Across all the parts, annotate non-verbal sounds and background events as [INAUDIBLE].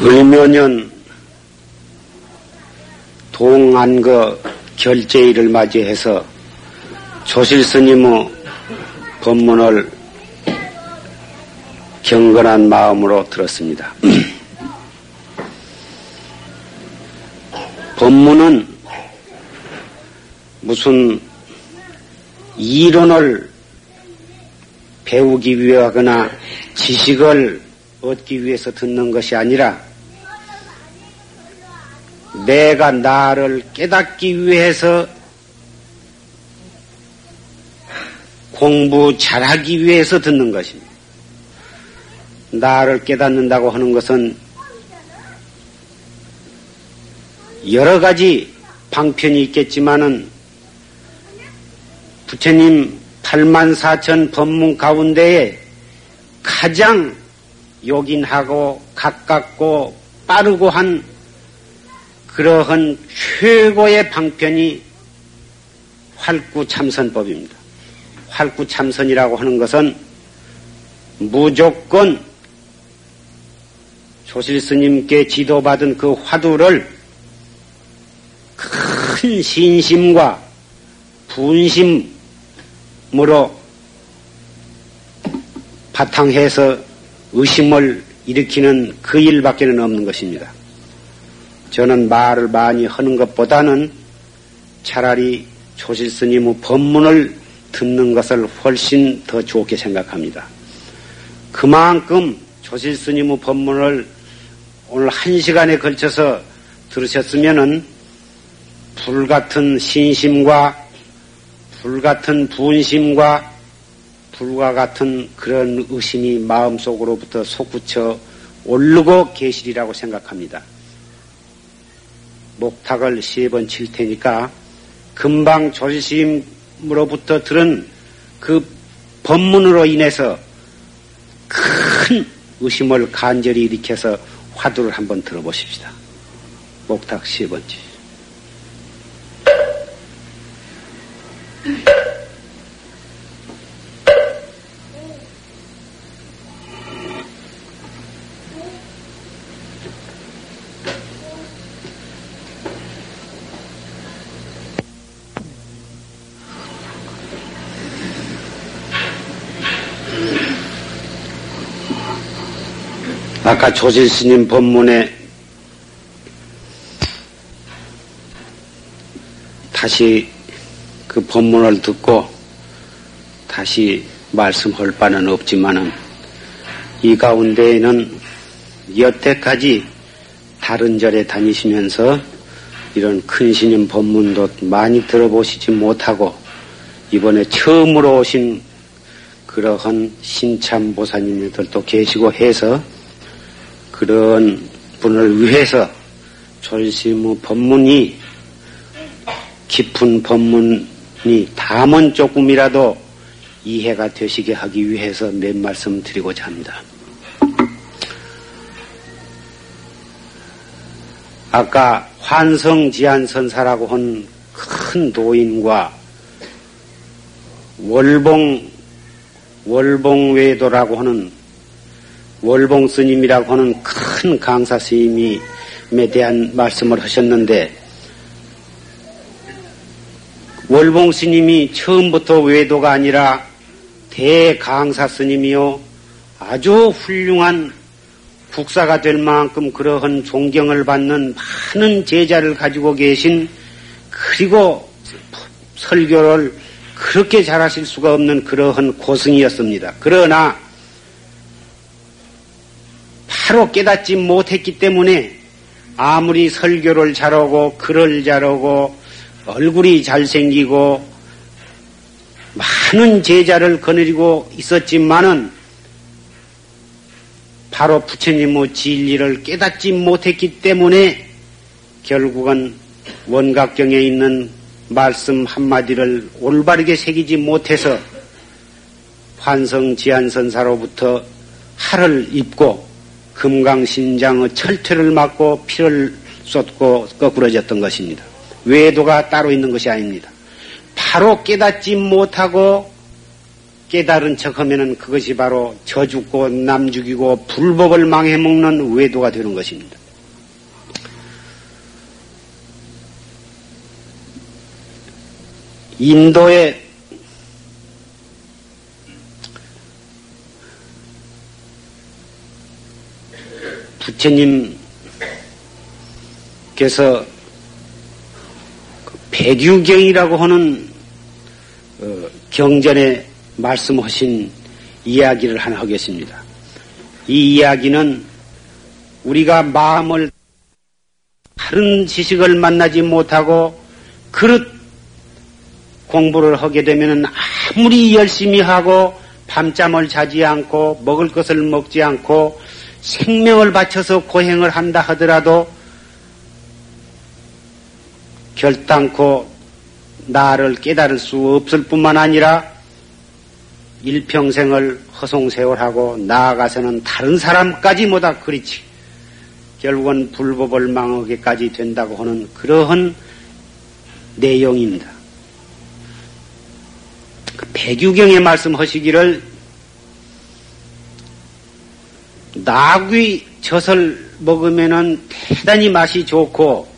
을묘년 동안거 결제일을 맞이해서 조실 스님의 법문을 경건한 마음으로 들었습니다. [CLEARS THROAT] 법문은 무슨 이론을 배우기 위하거나 지식을 얻기 위해서 듣는 것이 아니라 내가 나를 깨닫기 위해서 공부 잘하기 위해서 듣는 것입니다. 나를 깨닫는다고 하는 것은 여러 가지 방편이 있겠지만은 부처님 8만 4천 법문 가운데에 가장 요긴하고 가깝고 빠르고 한 그러한 최고의 방편이 활구참선법입니다. 활구참선이라고 하는 것은 무조건 조실 스님께 지도받은 그 화두를 큰 신심과 분심으로 바탕해서 의심을 일으키는 그 일밖에는 없는 것입니다. 저는 말을 많이 하는 것보다는 차라리 조실 스님의 법문을 듣는 것을 훨씬 더 좋게 생각합니다. 그만큼 조실 스님의 법문을 오늘 한 시간에 걸쳐서 들으셨으면은 불같은 신심과 불같은 분심과 불과 같은 그런 의심이 마음속으로부터 솟구쳐 오르고 계시리라고 생각합니다. 목탁을 세 번 칠 테니까 금방 조실스님으로부터 들은 그 법문으로 인해서 큰 의심을 간절히 일으켜서 화두를 한번 들어보십시다. 목탁 세 번째. 아까 조실 스님 법문에 다시 그 법문을 듣고 다시 말씀할 바는 없지만은 이 가운데에는 여태까지 다른 절에 다니시면서 이런 큰 스님 법문도 많이 들어보시지 못하고 이번에 처음으로 오신 그러한 신참 보사님들도 계시고 해서 그런 분을 위해서 조실스님의 법문이 깊은 법문이 담은 조금이라도 이해가 되시게 하기 위해서 몇 말씀 드리고자 합니다. 아까 환성지안선사라고 한 큰 도인과 월봉, 월봉외도라고 하는 월봉 스님이라고 하는 큰 강사 스님에 대한 말씀을 하셨는데 월봉 스님이 처음부터 외도가 아니라 대강사 스님이요 아주 훌륭한 국사가 될 만큼 그러한 존경을 받는 많은 제자를 가지고 계신 그리고 설교를 그렇게 잘하실 수가 없는 그러한 고승이었습니다. 그러나 바로 깨닫지 못했기 때문에 아무리 설교를 잘하고 글을 잘하고 얼굴이 잘생기고 많은 제자를 거느리고 있었지만은 바로 부처님의 진리를 깨닫지 못했기 때문에 결국은 원각경에 있는 말씀 한마디를 올바르게 새기지 못해서 환성지안선사로부터 할을 입고 금강신장의 철퇴를 맞고 피를 쏟고 거꾸러졌던 것입니다. 외도가 따로 있는 것이 아닙니다. 바로 깨닫지 못하고 깨달은 척 하면은 그것이 바로 저 죽고 남 죽이고 불법을 망해먹는 외도가 되는 것입니다. 인도의 부처님께서 그 백유경이라고 하는 어, 경전에 말씀하신 이야기를 하나 하겠습니다. 이 이야기는 우리가 마음을 다른 지식을 만나지 못하고 그릇 공부를 하게 되면 아무리 열심히 하고 밤잠을 자지 않고 먹을 것을 먹지 않고 생명을 바쳐서 고행을 한다 하더라도 결단코 나를 깨달을 수 없을 뿐만 아니라 일평생을 허송세월하고 나아가서는 다른 사람까지 모다 그렇지 결국은 불법을 망하게까지 된다고 하는 그러한 내용입니다. 그 배규경에 말씀하시기를 나귀 젖을 먹으면은 대단히 맛이 좋고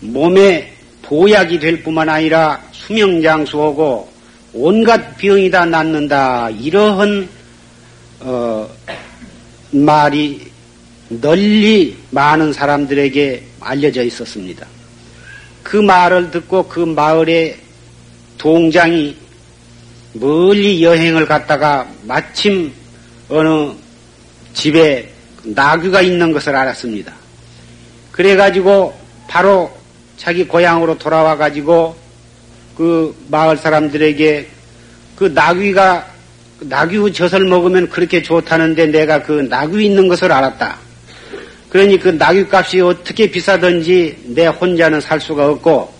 몸에 보약이 될 뿐만 아니라 수명장수하고 온갖 병이 다 낫는다. 이러한 어, 말이 널리 많은 사람들에게 알려져 있었습니다. 그 말을 듣고 그 마을의 동장이 멀리 여행을 갔다가 마침 어느 집에 나귀가 있는 것을 알았습니다. 그래가지고 바로 자기 고향으로 돌아와 가지고 그 마을 사람들에게 그 나귀가 나귀 젖을 먹으면 그렇게 좋다는데 내가 그 나귀 있는 것을 알았다. 그러니 그 나귀 값이 어떻게 비싸든지 내 혼자는 살 수가 없고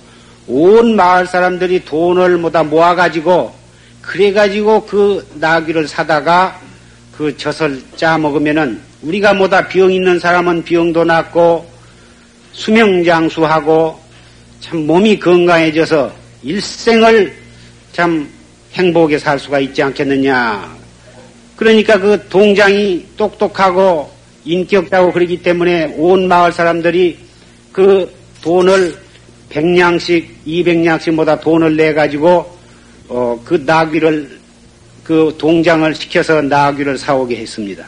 온 마을 사람들이 돈을 모다 모아가지고 그래가지고 그 나귀를 사다가 그 젖을 짜 먹으면은 우리가 뭐다 병 있는 사람은 병도 낫고 수명장수하고 참 몸이 건강해져서 일생을 참 행복하게 살 수가 있지 않겠느냐. 그러니까 그 동장이 똑똑하고 인격자고 그러기 때문에 온 마을 사람들이 그 돈을 백냥씩, 이백 냥씩보다 돈을 내 가지고, 어, 그 나귀를 그 동장을 시켜서 나귀를 사오게 했습니다.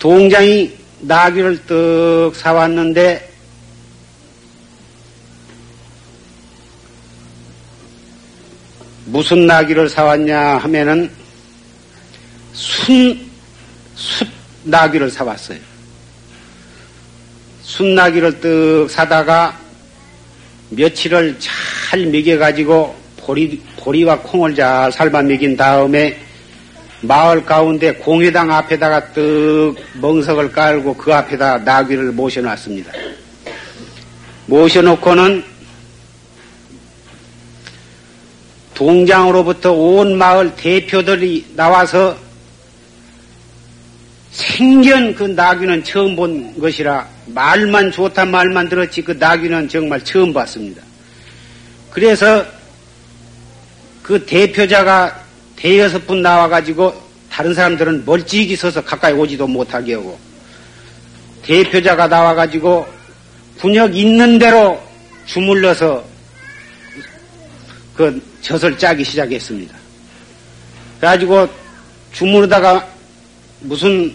동장이 나귀를 떡 사왔는데 무슨 나귀를 사왔냐 하면은 순, 숫 나귀를 사왔어요. 순 나귀를 떡 사다가 며칠을 잘 먹여가지고 보리, 보리와 콩을 잘 삶아 먹인 다음에 마을 가운데 공회당 앞에다가 떡 멍석을 깔고 그 앞에다 나귀를 모셔놨습니다. 모셔놓고는 동장으로부터 온 마을 대표들이 나와서 생전 그 나귀는 처음 본 것이라 말만 좋다 말만 들었지 그 나귀는 정말 처음 봤습니다. 그래서 그 대표자가 대여섯 분 나와가지고 다른 사람들은 멀찍이 서서 가까이 오지도 못하게 하고 대표자가 나와가지고 분역 있는 대로 주물러서 그 젖을 짜기 시작했습니다. 그래가지고 주무르다가 무슨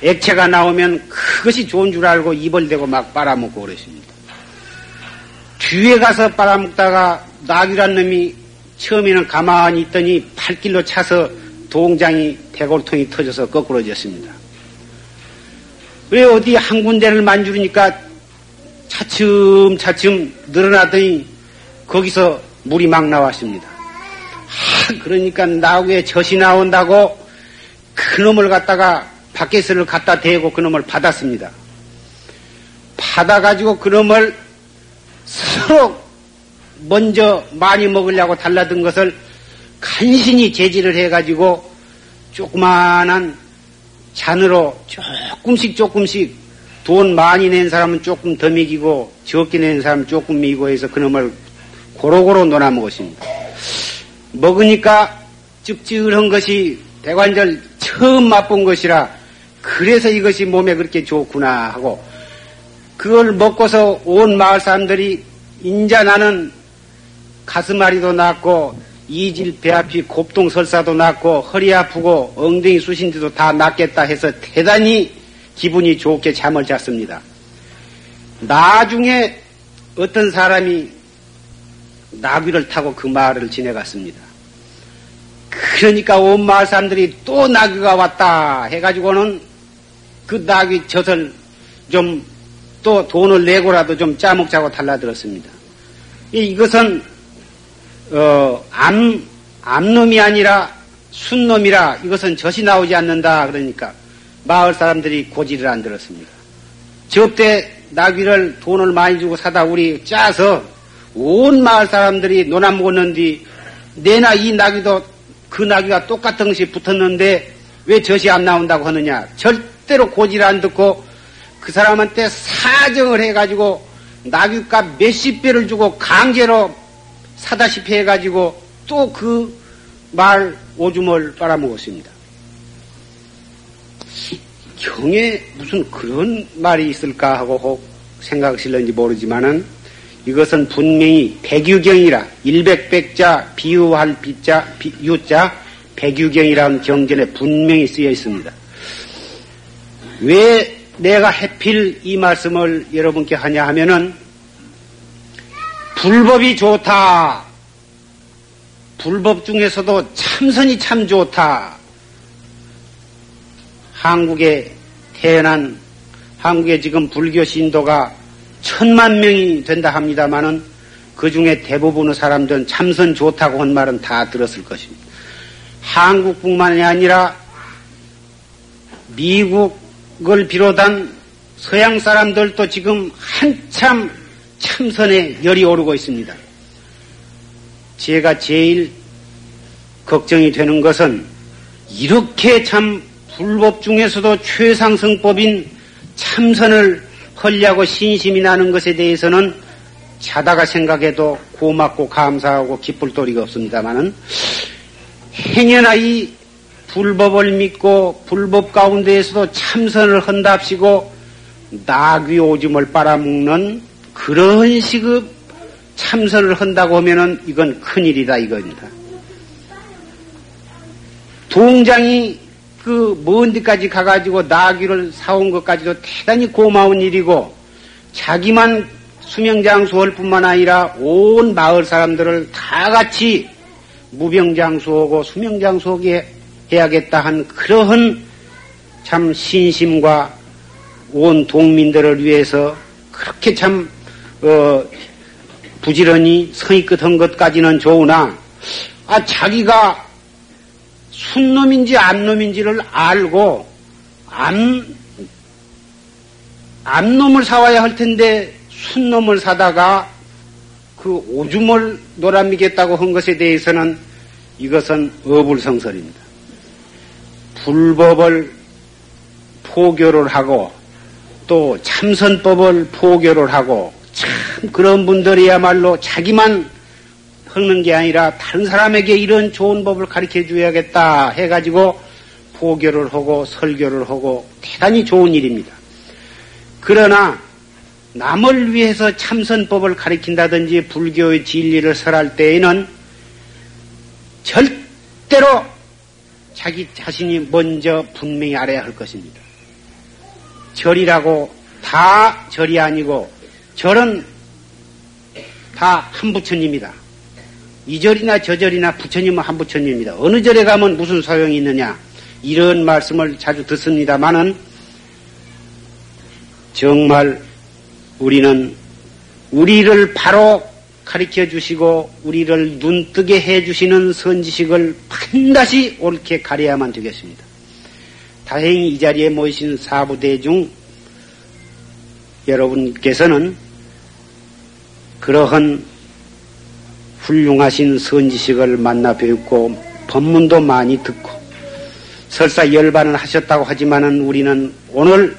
액체가 나오면 그것이 좋은 줄 알고 입을 대고 막 빨아먹고 그러십니다. 뒤에 가서 빨아먹다가 낙이란 놈이 처음에는 가만히 있더니 팔길로 차서 동장이 대골통이 터져서 거꾸로졌습니다. 왜 어디 한 군데를 만주르니까 차츰차츰 늘어나더니 거기서 물이 막 나왔습니다. 하, 그러니까 나귀에 젖이 나온다고 그놈을 갖다가 밖에서를 갖다 대고 그놈을 받았습니다. 받아가지고 그놈을 서로 먼저 많이 먹으려고 달라든 것을 간신히 제지를 해가지고 조그마한 잔으로 조금씩 조금씩 돈 많이 낸 사람은 조금 더 먹이고 적게 낸 사람은 조금 먹이고 해서 그놈을 고루고루 놀아먹었습니다. 먹으니까 찝찝한 것이 대관절 처음 맛본 것이라 그래서 이것이 몸에 그렇게 좋구나 하고 그걸 먹고서 온 마을 사람들이 인자 나는 가슴앓이도 낫고 이질 배아피 곱동 설사도 낫고 허리 아프고 엉덩이 쑤신데도 다 낫겠다 해서 대단히 기분이 좋게 잠을 잤습니다. 나중에 어떤 사람이 나귀를 타고 그 마을을 지내갔습니다. 그러니까 온 마을 사람들이 또 나귀가 왔다 해가지고는 그 나귀 젖을 좀 또 돈을 내고라도 좀 짜먹자고 달라들었습니다. 이것은 어, 암, 암놈이 아니라 순놈이라 이것은 젖이 나오지 않는다 그러니까 마을 사람들이 고지를 안 들었습니다. 저때 나귀를 돈을 많이 주고 사다 우리 짜서 온 마을 사람들이 논아 먹었는 뒤 내나 이 나귀도 그 나귀가 똑같은 것이 붙었는데 왜 젖이 안 나온다고 하느냐. 절대로 고지를 안 듣고 그 사람한테 사정을 해가지고 나귀값 몇십 배를 주고 강제로 사다시피 해가지고 또 그 말 오줌을 빨아먹었습니다. 경에 무슨 그런 말이 있을까 하고 혹 생각하실는지 모르지만은 이것은 분명히 백유경이라 일백백자 비유할 비자 유자 백유경이라는 경전에 분명히 쓰여 있습니다. 왜 내가 해필 이 말씀을 여러분께 하냐 하면은 불법이 좋다. 불법 중에서도 참선이 참 좋다. 한국에 태어난 한국에 지금 불교 신도가 천만 명이 된다 합니다마는 그 중에 대부분의 사람들은 참선 좋다고 한 말은 다 들었을 것입니다. 한국뿐만이 아니라 미국을 비롯한 서양 사람들도 지금 한참 참선에 열이 오르고 있습니다. 제가 제일 걱정이 되는 것은 이렇게 참 불법 중에서도 최상승법인 참선을 헐려고 신심이 나는 것에 대해서는 자다가 생각해도 고맙고 감사하고 기쁠 도리가 없습니다만은 행여나 이 불법을 믿고 불법 가운데에서도 참선을 헌답시고 나귀 오줌을 빨아먹는 그런 식의 참선을 한다고 하면은 이건 큰일이다 이겁니다. 동장이 그 먼 데까지 가가지고 나귀를 사온 것까지도 대단히 고마운 일이고 자기만 수명장수할 뿐만 아니라 온 마을 사람들을 다 같이 무병장수하고 수명장수하게 해야겠다 한 그러한 참 신심과 온 동민들을 위해서 그렇게 참 어, 부지런히 성의끝 한 것까지는 좋으나 아 자기가 순놈인지 암놈인지를 알고 암 암놈을 사와야 할 텐데 순놈을 사다가 그 오줌을 놀아미겠다고 한 것에 대해서는 이것은 어불성설입니다. 불법을 포교를 하고 또 참선법을 포교를 하고 참 그런 분들이야말로 자기만 흙는 게 아니라 다른 사람에게 이런 좋은 법을 가르쳐 줘야겠다 해가지고 포교를 하고 설교를 하고 대단히 좋은 일입니다. 그러나 남을 위해서 참선법을 가르친다든지 불교의 진리를 설할 때에는 절대로 자기 자신이 먼저 분명히 알아야 할 것입니다. 절이라고 다 절이 아니고 절은 다 한 부처님이다. 이 절이나 저 절이나 부처님은 한 부처님입니다. 어느 절에 가면 무슨 소용이 있느냐 이런 말씀을 자주 듣습니다만은 정말 우리는 우리를 바로 가르쳐 주시고 우리를 눈뜨게 해 주시는 선지식을 반드시 옳게 가려야만 되겠습니다. 다행히 이 자리에 모이신 사부대 중 여러분께서는 그러한 훌륭하신 선지식을 만나 뵙고 법문도 많이 듣고 설사 열반을 하셨다고 하지만은 우리는 오늘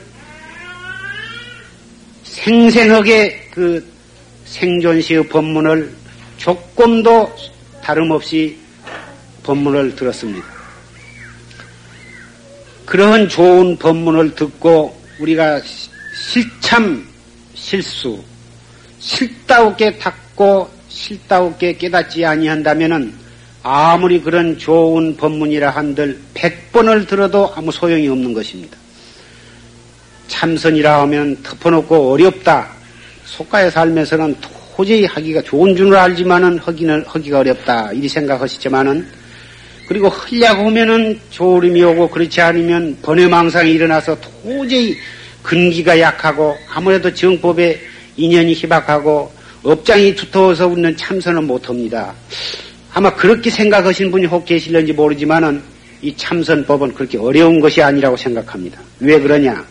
생생하게 그 생존시의 법문을 조금도 다름없이 법문을 들었습니다. 그러한 좋은 법문을 듣고 우리가 실참 실수, 실다우게 닦고 실다우게 깨닫지 아니한다면은 아무리 그런 좋은 법문이라 한들 백번을 들어도 아무 소용이 없는 것입니다. 참선이라 하면 덮어놓고 어렵다. 속가에 살면서는 도저히 하기가 좋은 줄 알지만은 하기는 하기가 어렵다. 이리 생각하시지만은 그리고 흘려고 하면은 조림이 오고 그렇지 않으면 번외망상이 일어나서 도저히 근기가 약하고 아무래도 정법에 인연이 희박하고 업장이 두터워서 우리는 참선을 못합니다. 아마 그렇게 생각하시는 분이 혹 계실는지 모르지만은 이 참선법은 그렇게 어려운 것이 아니라고 생각합니다. 왜 그러냐?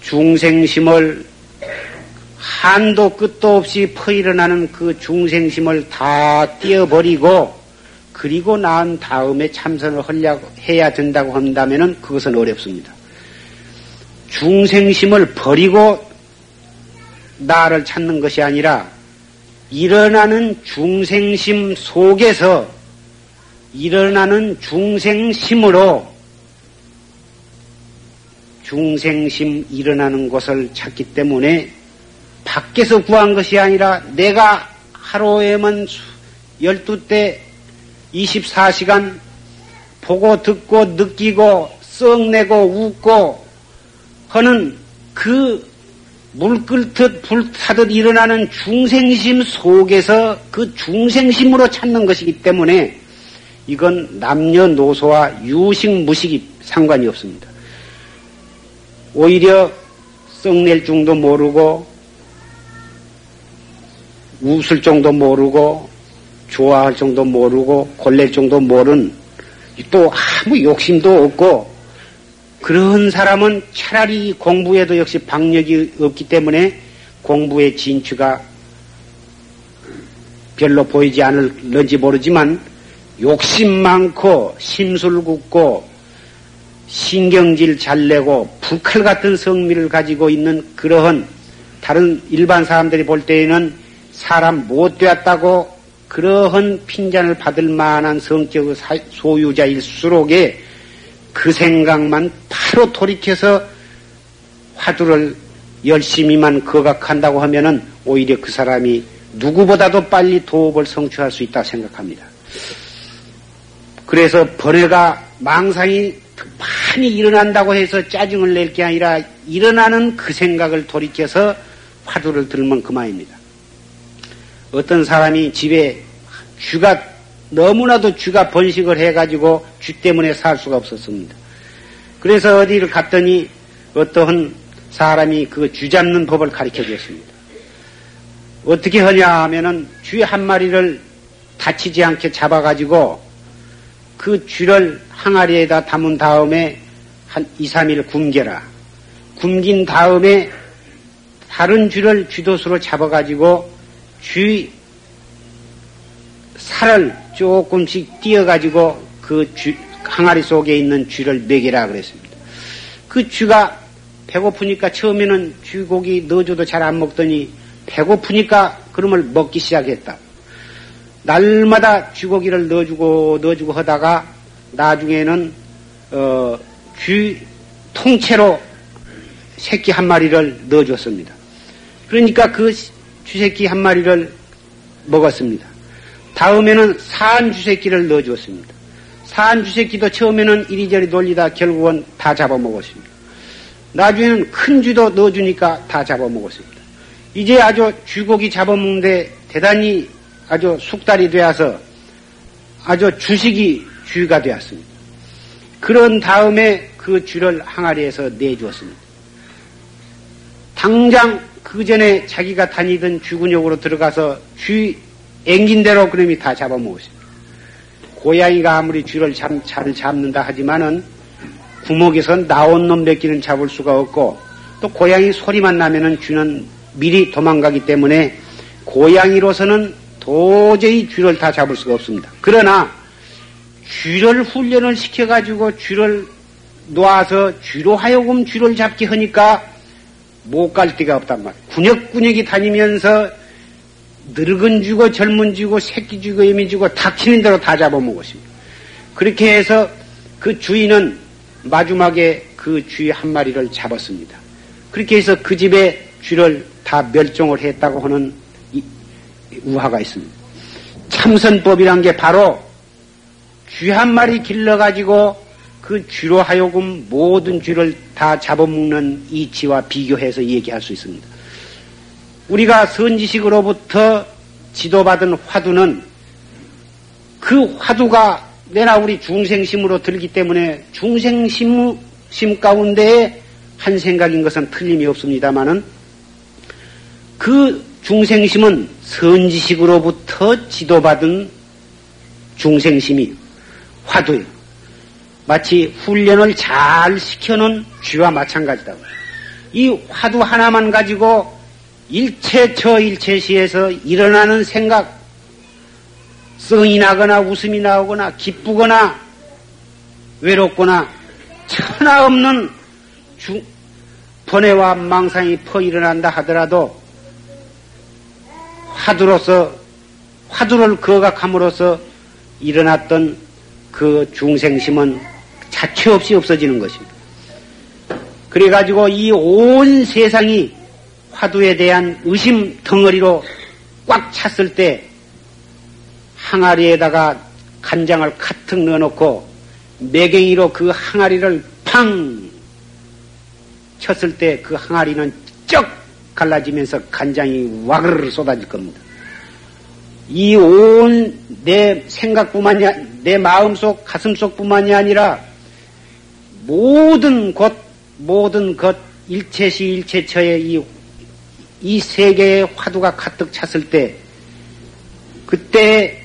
중생심을 한도 끝도 없이 퍼일어나는 그 중생심을 다 띄어버리고 그리고 난 다음에 참선을 하려고 해야 된다고 한다면 그것은 어렵습니다. 중생심을 버리고 나를 찾는 것이 아니라 일어나는 중생심 속에서 일어나는 중생심으로 중생심 일어나는 것을 찾기 때문에 밖에서 구한 것이 아니라 내가 하루에만 12대 24시간 보고 듣고 느끼고 썩내고 웃고 하는 그 물 끓듯 불 타듯 일어나는 중생심 속에서 그 중생심으로 찾는 것이기 때문에 이건 남녀노소와 유식 무식이 상관이 없습니다. 오히려 썩낼 줄도 모르고 웃을 정도 모르고 좋아할 정도 모르고 골낼 정도 모르는 또 아무 욕심도 없고 그런 사람은 차라리 공부에도 역시 박력이 없기 때문에 공부의 진취가 별로 보이지 않을런지 모르지만 욕심 많고 심술 굽고 신경질 잘 내고 불칼 같은 성미를 가지고 있는 그러한 다른 일반 사람들이 볼 때에는 사람 못 되었다고 그러한 핀잔을 받을 만한 성격의 소유자일수록에 그 생각만 바로 돌이켜서 화두를 열심히만 거각한다고 하면은 오히려 그 사람이 누구보다도 빨리 도업을 성취할 수 있다 생각합니다. 그래서 번뇌가 망상이 많이 일어난다고 해서 짜증을 낼 게 아니라 일어나는 그 생각을 돌이켜서 화두를 들면 그만입니다. 어떤 사람이 집에 쥐가 너무나도 쥐가 번식을 해가지고 쥐 때문에 살 수가 없었습니다. 그래서 어디를 갔더니 어떠한 사람이 그 쥐 잡는 법을 가르쳐 줬습니다. 어떻게 하냐 하면은 쥐 한 마리를 다치지 않게 잡아가지고 그 쥐를 항아리에다 담은 다음에 한 2, 3일 굶겨라. 굶긴 다음에 다른 쥐를 쥐도수로 잡아가지고 쥐 살을 조금씩 띄어가지고 그 쥐, 항아리 속에 있는 쥐를 먹이라 그랬습니다. 그 쥐가 배고프니까 처음에는 쥐고기 넣어줘도 잘 안 먹더니 배고프니까 그놈을 먹기 시작했다. 날마다 쥐고기를 넣어주고 넣어주고 하다가 나중에는 어, 쥐 통째로 새끼 한 마리를 넣어줬습니다. 그러니까 그 쥐새끼 한 마리를 먹었습니다. 다음에는 사한 주새끼를 넣어주었습니다. 사한 주새끼도 처음에는 이리저리 놀리다 결국은 다 잡아먹었습니다. 나중에는 큰 쥐도 넣어주니까 다 잡아먹었습니다. 이제 아주 쥐고기 잡아먹는데 대단히 아주 숙달이 되어서 아주 주식이 쥐가 되었습니다. 그런 다음에 그 쥐를 항아리에서 내주었습니다. 당장 그 전에 자기가 다니던 쥐근육으로 들어가서 쥐 앵긴 대로 그놈이 다 잡아먹었습니다. 고양이가 아무리 쥐를 잘, 잘 잡는다 하지만은 구멍에서 나온 놈몇 개는 잡을 수가 없고 또 고양이 소리만 나면은 쥐는 미리 도망가기 때문에 고양이로서는 도저히 쥐를 다 잡을 수가 없습니다. 그러나 쥐를 훈련을 시켜가지고 쥐를 놓아서 쥐로 하여금 쥐를 잡게 하니까 못 갈 데가 없단 말이에요. 군역군역이 다니면서 늙은 쥐고 젊은 쥐고 새끼 쥐고 애미 쥐고 닥치는 대로 다 잡아먹었습니다. 그렇게 해서 그 주인은 마지막에 그 쥐 한 마리를 잡았습니다. 그렇게 해서 그 집에 쥐를 다 멸종을 했다고 하는 우화가 있습니다. 참선법이란 게 바로 쥐 한 마리 길러가지고 그 쥐로 하여금 모든 쥐를 다 잡아먹는 이치와 비교해서 얘기할 수 있습니다. 우리가 선지식으로부터 지도받은 화두는 그 화두가 내나 우리 중생심으로 들기 때문에 중생심 심 가운데에 한 생각인 것은 틀림이 없습니다만은 그 중생심은 선지식으로부터 지도받은 중생심이 화두예요. 마치 훈련을 잘 시켜놓은 쥐와 마찬가지다. 이 화두 하나만 가지고 일체 저 일체시에서 일어나는 생각, 성이 나거나 웃음이 나오거나 기쁘거나 외롭거나 천하 없는 중, 번뇌와 망상이 퍼 일어난다 하더라도 화두로서 화두를 거각함으로써 일어났던 그 중생심은 자체 없이 없어지는 것입니다. 그래가지고 이 온 세상이 화두에 대한 의심 덩어리로 꽉 찼을 때 항아리에다가 간장을 가득 넣어놓고 매갱이로 그 항아리를 팡 쳤을 때 그 항아리는 쩍 갈라지면서 간장이 와그르르 쏟아질 겁니다. 이 온 내 생각뿐만이 내 마음속 가슴속뿐만이 아니라 모든 곳 모든 것 일체시 일체처의 이, 이 세계의 화두가 가득 찼을 때 그때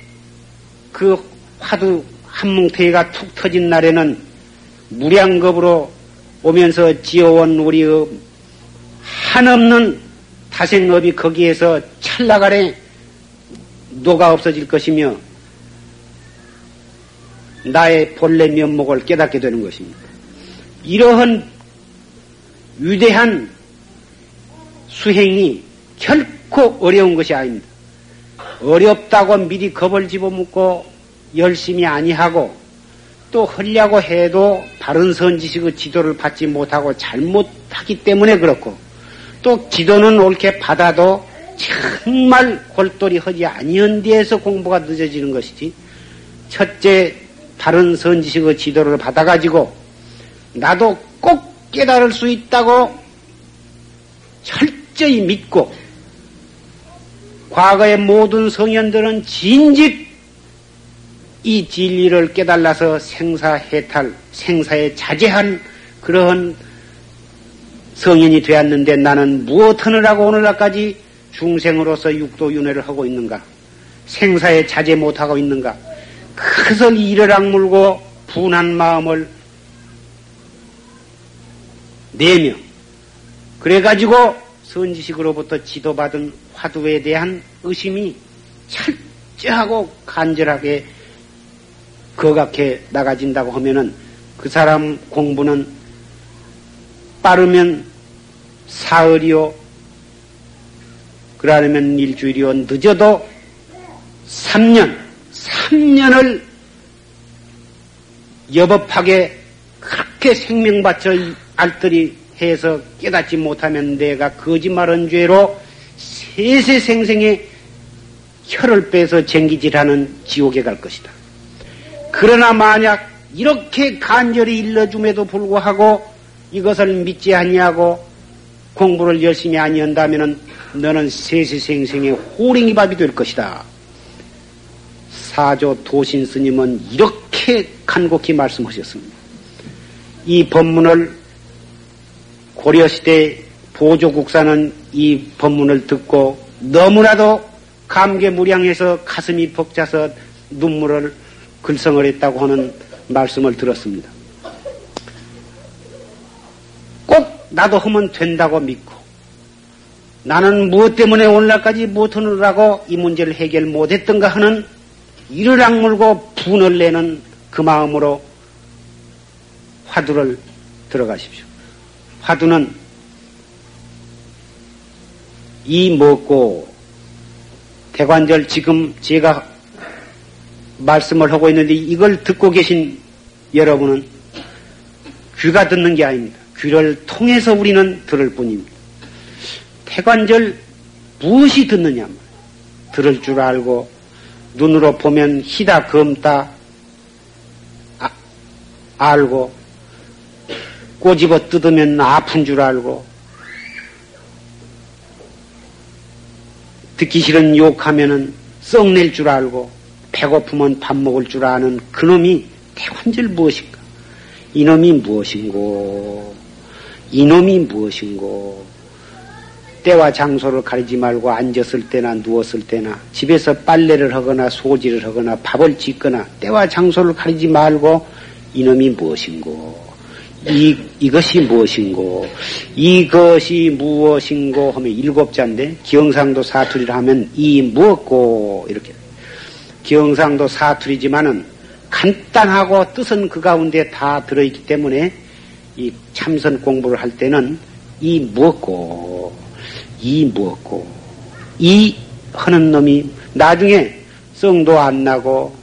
그 화두 한 뭉태기가 툭 터진 날에는 무량겁으로 오면서 지어온 우리의 한없는 다생업이 거기에서 찰나간에 녹아 없어질 것이며 나의 본래 면목을 깨닫게 되는 것입니다. 이러한 위대한 수행이 결코 어려운 것이 아닙니다. 어렵다고 미리 겁을 집어먹고 열심히 아니하고 또 하려고 해도 바른 선지식의 지도를 받지 못하고 잘못하기 때문에 그렇고 또 지도는 옳게 받아도 정말 골똘히 하지 아니한 데에서 공부가 늦어지는 것이지 첫째 바른 선지식의 지도를 받아가지고 나도 꼭 깨달을 수 있다고 철저히 믿고 과거의 모든 성현들은 진직 이 진리를 깨달아서 생사해탈, 생사에 자제한 그러한 성인이 되었는데 나는 무엇 하느라고 오늘날까지 중생으로서 육도윤회를 하고 있는가? 생사에 자제 못하고 있는가? 그것을 이를 악물고 분한 마음을 내며 그래가지고 선지식으로부터 지도받은 화두에 대한 의심이 철저하고 간절하게 거각해 나가진다고 하면은 그 사람 공부는 빠르면 사흘이요. 그러려면 일주일이요. 늦어도 3년, 3년을 여법하게 그렇게 생명 바쳐 알뜰히 해서 깨닫지 못하면 내가 거짓말한 죄로 세세생생의 혀를 빼서 쟁기질하는 지옥에 갈 것이다. 그러나 만약 이렇게 간절히 일러줌에도 불구하고 이것을 믿지 아니하고 공부를 열심히 아니한다면 너는 세세생생의 호랭이 밥이 될 것이다. 사조 도신 스님은 이렇게 간곡히 말씀하셨습니다. 이 법문을 고려시대 보조국사는 이 법문을 듣고 너무나도 감개무량해서 가슴이 벅차서 눈물을 글성을 했다고 하는 말씀을 들었습니다. 꼭 나도 하면 된다고 믿고 나는 무엇 때문에 오늘날까지 못하느라고 이 문제를 해결 못했던가 하는 이를 악물고 분을 내는 그 마음으로 화두를 들어가십시오. 화두는 이 먹고 태관절 지금 제가 말씀을 하고 있는데 이걸 듣고 계신 여러분은 귀가 듣는 게 아닙니다. 귀를 통해서 우리는 들을 뿐입니다. 태관절 무엇이 듣느냐? 들을 줄 알고 눈으로 보면 희다 검다 아, 알고 꼬집어 뜯으면 아픈 줄 알고 듣기 싫은 욕하면은 썩낼 줄 알고 배고프면 밥 먹을 줄 아는 그놈이 태관절 무엇인가? 이놈이 무엇인고? 이놈이 무엇인고? 때와 장소를 가리지 말고 앉았을 때나 누웠을 때나 집에서 빨래를 하거나 소지를 하거나 밥을 짓거나 때와 장소를 가리지 말고 이놈이 무엇인고? 이, 이것이 무엇인고, 이것이 무엇인고? 하면 일곱 자인데, 기영상도 사투리를 하면 이 무엇고, 이렇게. 기영상도 사투리지만은 간단하고 뜻은 그 가운데 다 들어있기 때문에 이 참선 공부를 할 때는 이 무엇고, 이 무엇고, 이 하는 놈이 나중에 성도 안 나고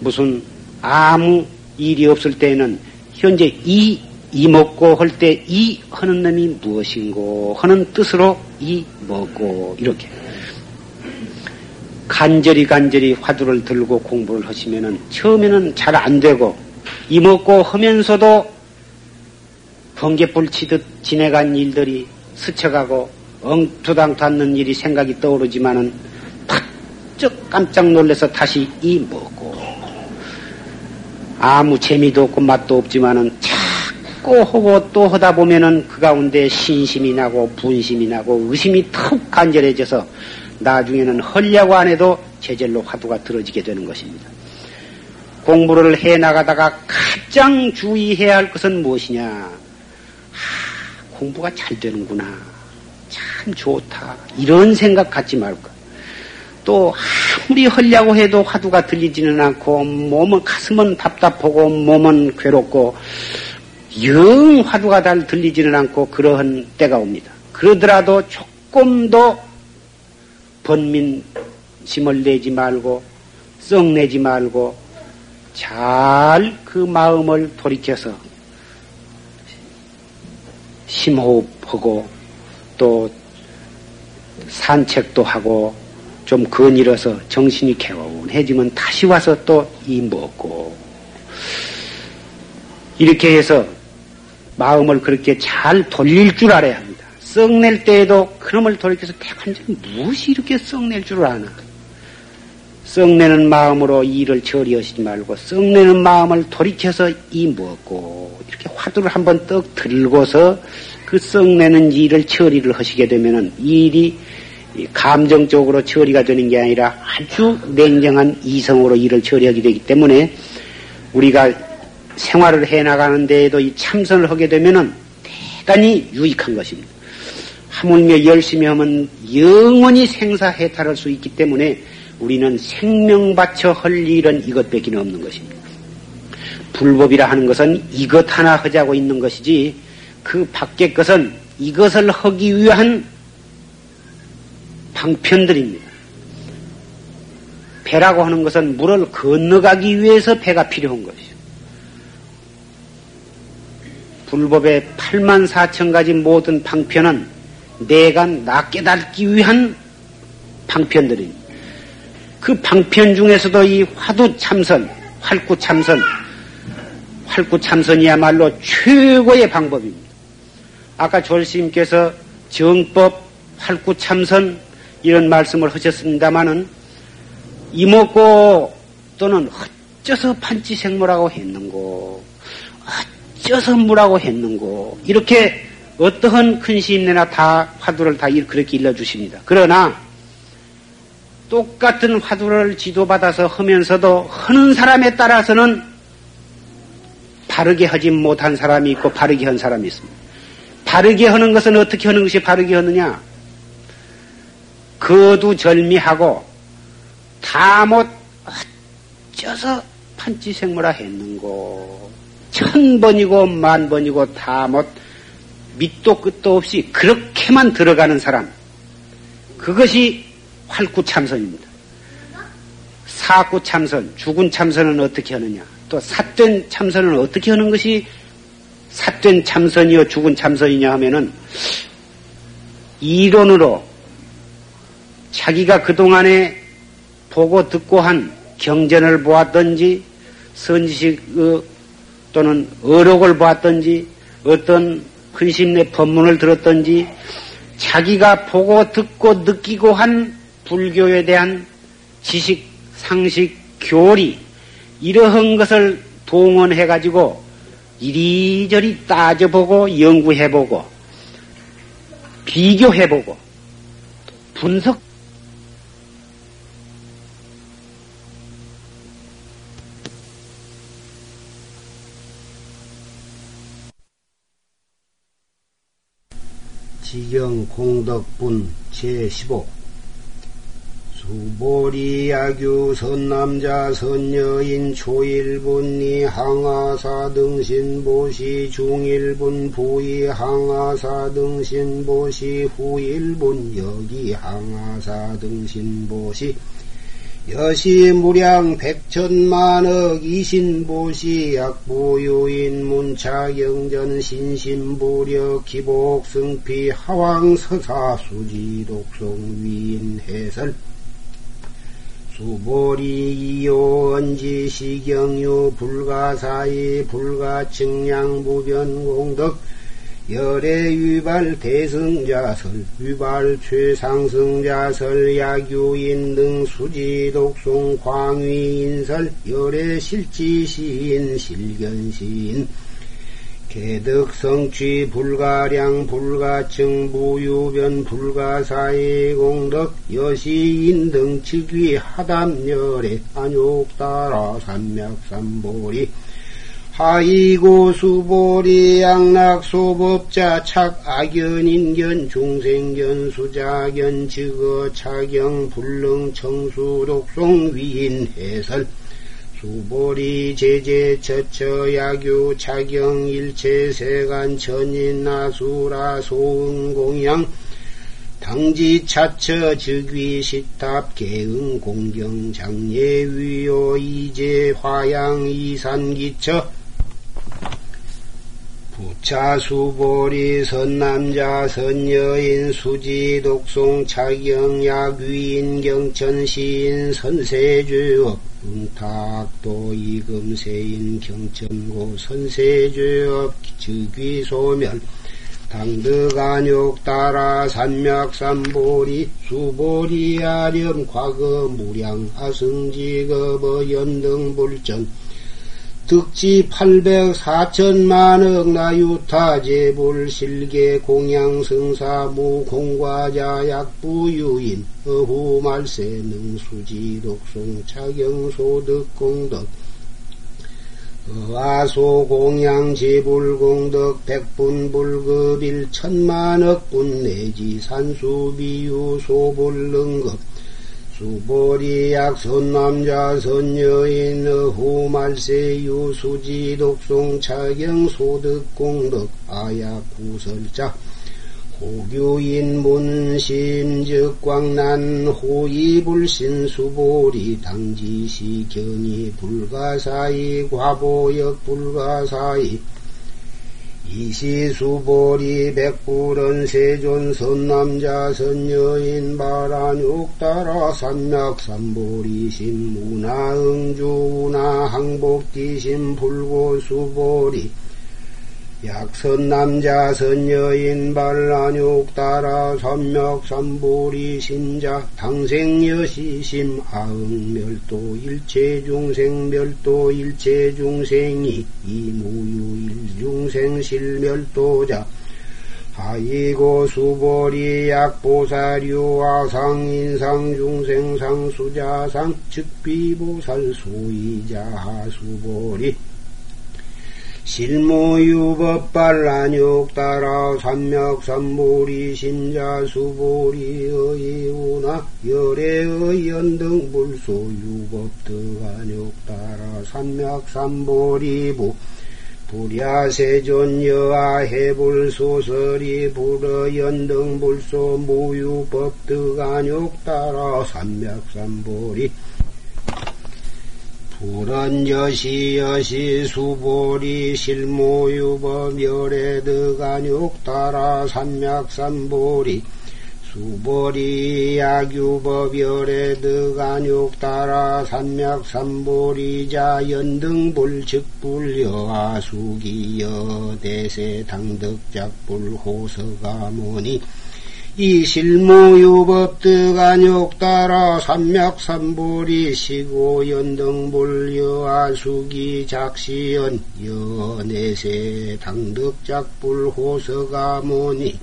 무슨 아무 일이 없을 때에는 현재 이, 이 먹고 할 때 이 하는 놈이 무엇인고 하는 뜻으로 이 먹고 이렇게. 간절히 간절히 화두를 들고 공부를 하시면은 처음에는 잘 안 되고 이 먹고 하면서도 번개불 치듯 지내간 일들이 스쳐가고 엉투당 닿는 일이 생각이 떠오르지만은 탁쩍 깜짝 놀래서 다시 이 먹고 아무 재미도 없고 맛도 없지만은 자꾸 하고 또 하다 보면은 그 가운데 신심이 나고 분심이 나고 의심이 턱 간절해져서 나중에는 헐려고 안 해도 제절로 화두가 들어지게 되는 것입니다. 공부를 해 나가다가 가장 주의해야 할 것은 무엇이냐? 하, 공부가 잘 되는구나. 참 좋다. 이런 생각 갖지 말고. 또 아무리 헐려고 해도 화두가 들리지는 않고 몸은 가슴은 답답하고 몸은 괴롭고 영 화두가 잘 들리지는 않고 그러한 때가 옵니다. 그러더라도 조금 더 번민심을 내지 말고 썩 내지 말고 잘 그 마음을 돌이켜서 심호흡하고 또 산책도 하고 좀 거닐어서 정신이 개운해지면 다시 와서 또 이 먹고 이렇게 해서 마음을 그렇게 잘 돌릴 줄 알아야 합니다. 썩낼 때에도 그놈을 돌이켜서 대관절 무엇이 이렇게 썩낼 줄 아나? 썩내는 마음으로 일을 처리하시지 말고 썩내는 마음을 돌이켜서 이 먹고 이렇게 화두를 한번 떡 들고서 그 썩내는 일을 처리를 하시게 되면은 일이 감정적으로 처리가 되는 게 아니라 아주 냉정한 이성으로 일을 처리하게 되기 때문에 우리가 생활을 해 나가는 데에도 이 참선을 하게 되면은 대단히 유익한 것입니다. 하물며 열심히 하면 영원히 생사해탈할 수 있기 때문에 우리는 생명 바쳐 할 일은 이것밖에 없는 것입니다. 불법이라 하는 것은 이것 하나 하자고 있는 것이지 그 밖의 것은 이것을 하기 위한 방편들입니다. 배라고 하는 것은 물을 건너가기 위해서 배가 필요한 것이죠. 불법의 8만 4천 가지 모든 방편은 내가 나 깨닫기 위한 방편들입니다. 그 방편 중에서도 이 화두 참선, 활구 참선, 활구 참선이야말로 최고의 방법입니다. 아까 졸스님께서 정법, 활구 참선 이런 말씀을 하셨습니다마는 이먹고 또는 어째서 판치 생물하고 했는고, 어째서 물하고 했는고 이렇게 어떠한 큰 시인내나 다 화두를 다 그렇게 일러주십니다. 그러나 똑같은 화두를 지도받아서 하면서도 하는 사람에 따라서는 바르게 하지 못한 사람이 있고 바르게 한 사람이 있습니다. 바르게 하는 것은 어떻게 하는 것이 바르게 하느냐? 거두절미하고 다 못 어쩌서 판치생물화 했는고 천 번이고 만 번이고 다 못 밑도 끝도 없이 그렇게만 들어가는 사람 그것이 활구 참선입니다. 사구 참선, 죽은 참선은 어떻게 하느냐? 또 삿된 참선은 어떻게 하는 것이 삿된 참선이요 죽은 참선이냐 하면은 이론으로 자기가 그동안에 보고 듣고 한 경전을 보았던지 선지식 어, 또는 어록을 보았던지 어떤 근신의 법문을 들었던지 자기가 보고 듣고 느끼고 한 불교에 대한 지식, 상식, 교리 이러한 것을 동원해 가지고 이리저리 따져보고 연구해보고 비교해보고 분석 지경 공덕분 제15 수보리 야규 선남자 선여인 초일분리 항하사 등신 보시 중일분 부이 항하사 등신 보시 후일분 여기 항하사 등신 보시 여시 무량 백천만억 이신보시 약부유인 문차경전 신신부력 기복승피 하왕서사 수지독송 위인 해설. 수보리 이요언지 시경유 불가사이 불가측량부변공덕 열애 위발 대승자설, 위발 최상승자설, 야규인 등 수지 독송 광위 인설, 열애 실지시인, 실견시인, 개득성취 불가량 불가층 부유변 불가사의 공덕 여시인 등 즉위 하담열애 안욕따라 삼맥삼보리 하이고 수보리 양락 소법자 착 악연 인견 중생견 수자견 즉어 차경 불능 청수 독송 위인 해설. 수보리 제제 처처 야규 차경 일체 세간 천인 나수라 소응 공양. 당지 차처 즉위 시탑 개응 공경 장례 위요 이제 화양 이산 기처 부차수보리 선남자 선여인 수지 독송 차경 야귀인 경천 시인 선세주업 응탁도 이금세인 경천고 선세주업 즉위 소멸 당득안욕 따라 산맥삼보리 수보리 아렴 과거 무량 아승지거버 연등불전 득지 800 4천만억 나유타 제불 실계 공양 성사 무공과자 약부유인 어후 말세 능수지 독송 차경 소득 공덕. 아소 공양 제불 공덕 백분 불급 일 천만억 분 내지 산수 비유 소불 능급 수보리 약손 남자 선여인 후말세 유수지 독송 차경 소득 공덕 아약 구설자. 호교인 문심 즉광난 호이불신 수보리 당지시 경이 불가사이 과보역 불가사이 이시수보리 백불은 세존 선남자 선여인 바란 육 따라 삼맥 삼보리 신문화 응주나 항복기신 불고수보리 약선 남자 선여인 발란육 따라 삼맥삼보리 신자 당생 여시심 아응멸도 일체 중생 멸도 일체 중생이 이무유 일중생 실멸도자. 하이고 수보리 약보사류 아상인상 중생상 수자상 즉비보살 소이자 하수보리 실무유법발란육 따라 삼맥삼보리 신자수보리 의우나 열애의 연등 불소 유법득안육 따라 삼맥삼보리부 불야세존 여아 해불 소설이 불어 연등불소 무유법득 안욕 따라 삼맥삼보리 불은 여시 여시 수보리 실모유법 멸에득 안욕 따라 삼맥삼보리 수보리 야규법 열애득 안욕 따라 산맥 삼보리자 연등불 즉불 여아수기 여 대세 당덕작불 호서가모니 이 실무유법득 안욕 따라 산맥 삼보리 시고 연등불 여아수기 작시연 여내세 당덕작불 호서가모니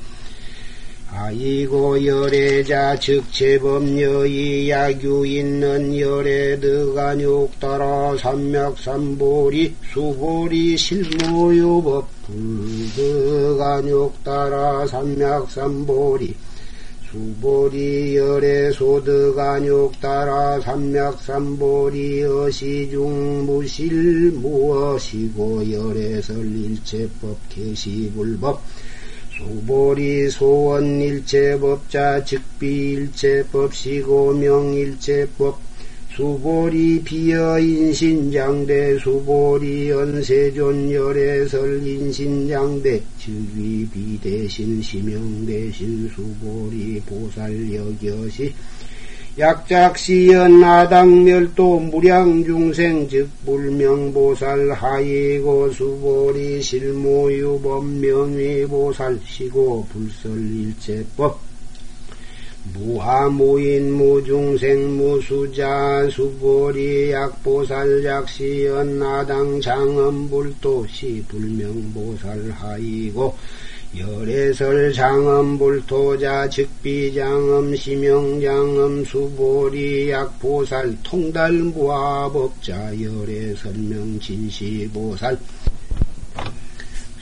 아이고 열애자 즉제범여이 야규 있는 열애득안욕 따라 삼맥삼보리 수보리 실무유법 불득안욕 따라 삼맥삼보리 수보리 열애 소득안욕 따라 삼맥삼보리 어시중 무실 무엇이고 열애설 일체법 개시불법. 수보리 소원 일체법자 즉비 일체법시고 명일체법 수보리 비어 인신장대 수보리 연세존 열애설 인신장대 즉위 비대신 시명 대신 수보리 보살 여겨시 약작시연 아당멸도 무량중생 즉 불명보살 하이고 수보리 실무유범 명위보살 시고 불설일체법 무하 무인 무중생 무수자 수보리 약보살 약시연 아당 장엄불도 시 불명보살 하이고 열애설 장엄 불토자 즉비 장엄 심영장엄 수보리 약보살 통달 무아법자 열애설명 진시보살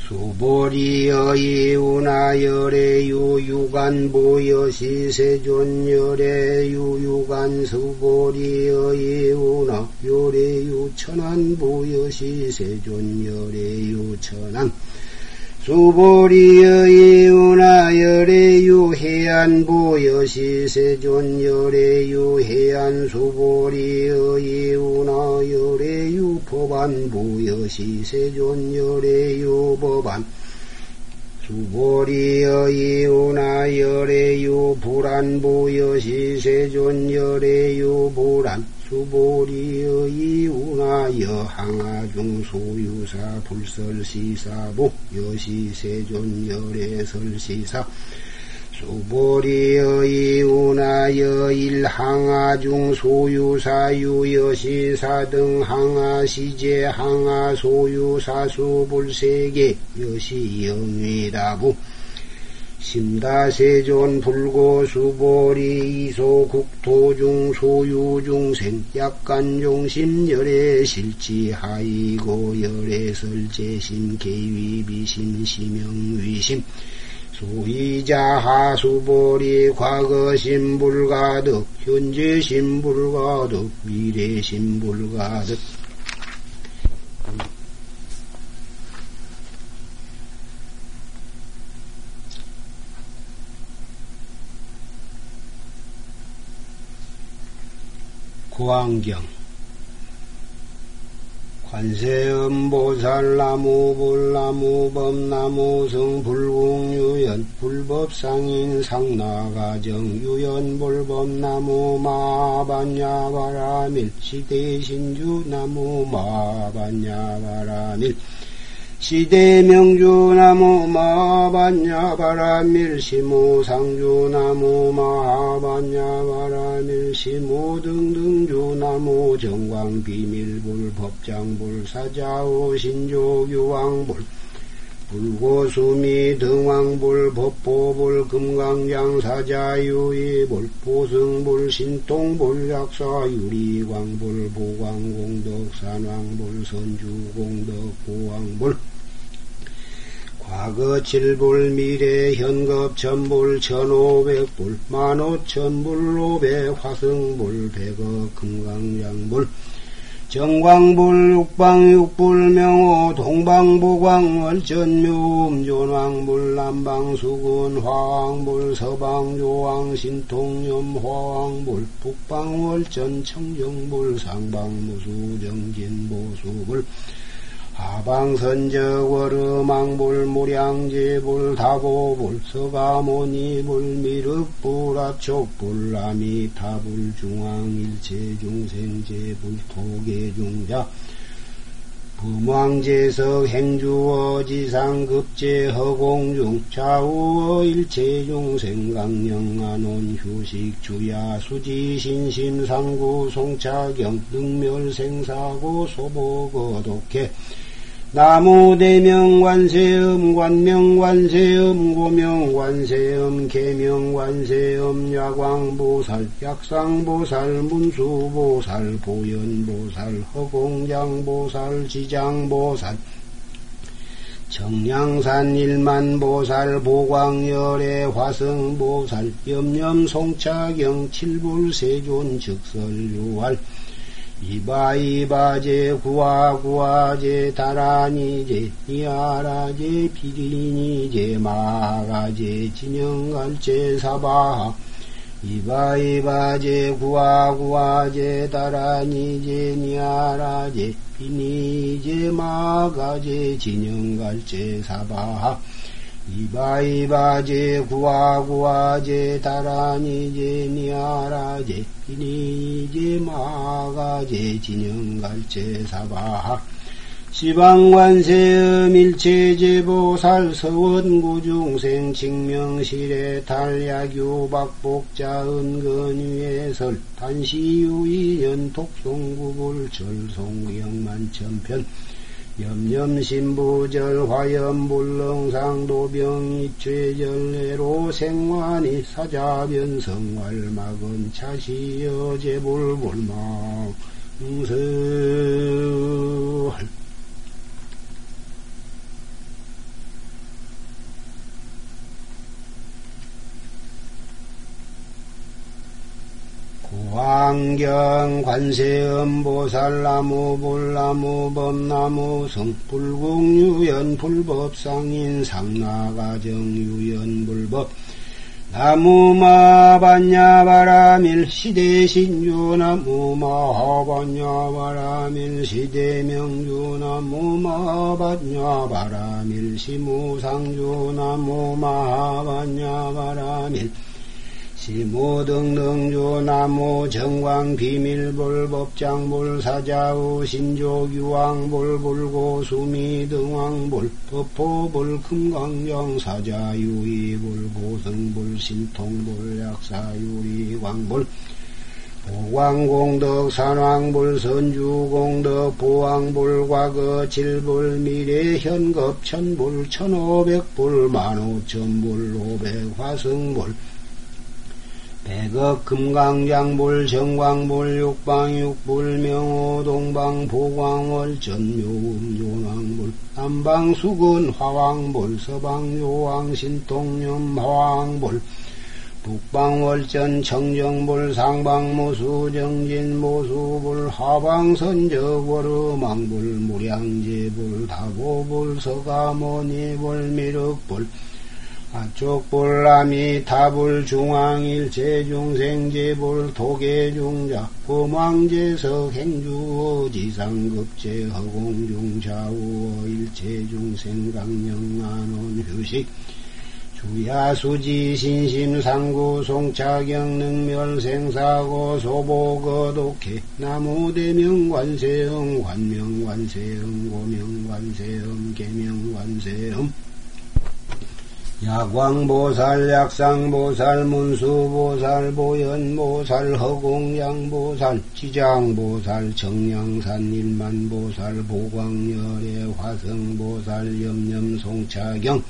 수보리 여이우나 열애유 유간보 여시 세존 열애유 유간 수보리 여이우나 열애유 천안보 여시 세존 열애유 천안 수보리의 이우나 열애유 해안부 여시세존 열애유 해안 수보리의 이우나 열애유 법안부 여시세존 열애유 법안 수보리의 이우나 열애유 불안부 여시세존 열애유 불안 수보리의 이운하여 항아중 소유사 불설시사부 여시세존 열애설시사. 수보리의 이운하여 일항아중 소유사 유여시사 등 항아시제 항아소유사 수불세계 여시영위다부 심다세존 불고수보리 이소국토중 소유중생 약간종심 열애실지 하이고 열애설제심 계위비심 심영위심. 소이자 하수보리 과거심 불가득 현재심 불가득 미래심 불가득 구안경. 관세음보살 나무 불나무 범나무 성불궁유연 불법상인 상나가정 유연불법나무 마반야바라밀 시대신주 나무 마반야바라밀 시대명주나무 마반야 바라밀시무 상주나무 마반야 바라밀 시무 등등주나무 정광비밀불 법장불 사자오 신조유왕불 불고수미 등왕불 법보불 금강장 사자유이불 보승불 신통불 약사 유리광불 보광공덕 산왕불 선주공덕 보왕불 과거 칠불 미래 현급 천불 천오백불 만오천불 오백 화승불 백억 금강장불. 정광불 육방육불 명호 동방보광 월전묘음 존왕불 남방수군 화왕불 서방조왕 신통염 화왕불 북방월전 청정불 상방무수 정진보수불 하방선적 월음왕불 무량제불 다보불 서가모니불 미륵불 아촉불 아미타불 중앙일체중생제불 토계중자. 부망제석 행주어 지상급제 허공중 좌우어 일체중생 강령안온 휴식 주야 수지 신심 상구 송차경 능멸 생사고 소보거 독해 나무대명 관세음 관명 관세음 고명 관세음 계명관세음 야광보살 약상보살 문수보살 보현보살 허공장보살 지장보살. 청량산 일만보살 보광열의 화성보살 염염송차경 칠불세존 즉설유활 이바이바제 구아구아제 다라니제 니아라제 비리니제 마가제 진영갈제 사바하 이바이바제 구아구아제 다라니제 니아라제 비니제 마가제 진영갈제 사바하 이바이바제 구아구아제 다라니제 니아라제 이니제 마가제 진영갈제 사바하 시방관세음 일체제보살 서원구중생 칭명실에 달야교 박복자 은근위에설 단시유이연 독송구불 절송영만천편 염염신부절 화염불렁상도병이 죄절내로 생환이 사자변성활막은 차시여 제불불망설 왕경 관세음 보살 나무 불나무 범나무 성불공 유연 불법상인 상나가정 유연 불법 나무마반야바라밀 시대신주 나무마하반야바라밀 시대명주 나무마반야바라밀 시무상주 나무마하반야바라밀 시모등등조 나무 정광 비밀불 법장불 사자우 신조 유왕불 불고 수미 등왕불 법포불 금강정 사자유이불 고성불 신통불 약사유리 왕불. 보광공덕 산왕불 선주공덕 보왕불 과거 칠불 미래 현급 천불 천오백불 만오천불 오백 화성불 백억 금강장불 정광불 육방육불 명호 동방 보광월 전묘음 요왕불 남방수군 화왕불 서방 요왕 신통염 화왕불 북방월전 청정불 상방모수 정진모수불 하방선적 월음왕불 무량제불 다고불 서가모니불 미륵불 아 쪽불 아미타불 중앙일 제중생제불 도계중자 고망제석 행주어 지상급제 허공중 좌우어 일체중생 강령안원 휴식. 주야수지 신심상구 송차경 능멸 생사고 소보거 독해 나무대명 관세음 관명 관세음 고명 관세음 계명관세음 야광보살, 약상보살, 문수보살, 보현보살, 허공양보살, 지장보살, 정량산 일만보살, 보광열의 화성보살, 염염송차경,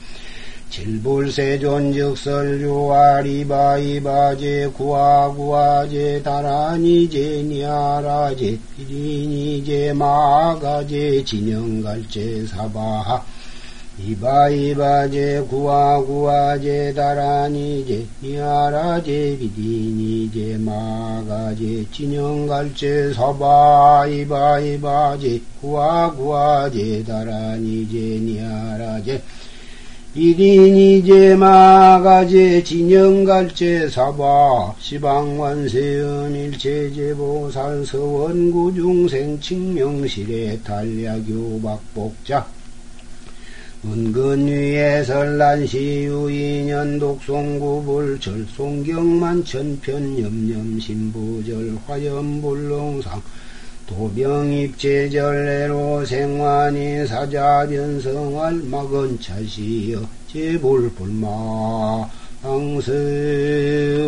칠불세존즉설유 아리바이바제 구아구아제 다라니제 니아라제 비리니제 마가제 진영갈제 사바하 이바이바제 구아구아제 다라니제 이하라제 비디니제 마가제 진영갈제 서바 이바이바제 구아구아제 다라니제 니하라제 이린이제 마가제 진영갈제 사바 시방원세음일체제보살 서원구중생 칭명실에 달야교 박복자 은근 위에 설란시 유인연 독송구불철 송경만 천편 염염 신부절 화염불롱상 도병입제절례로 생환이 사자변성할 막은차시여 제불불마 항세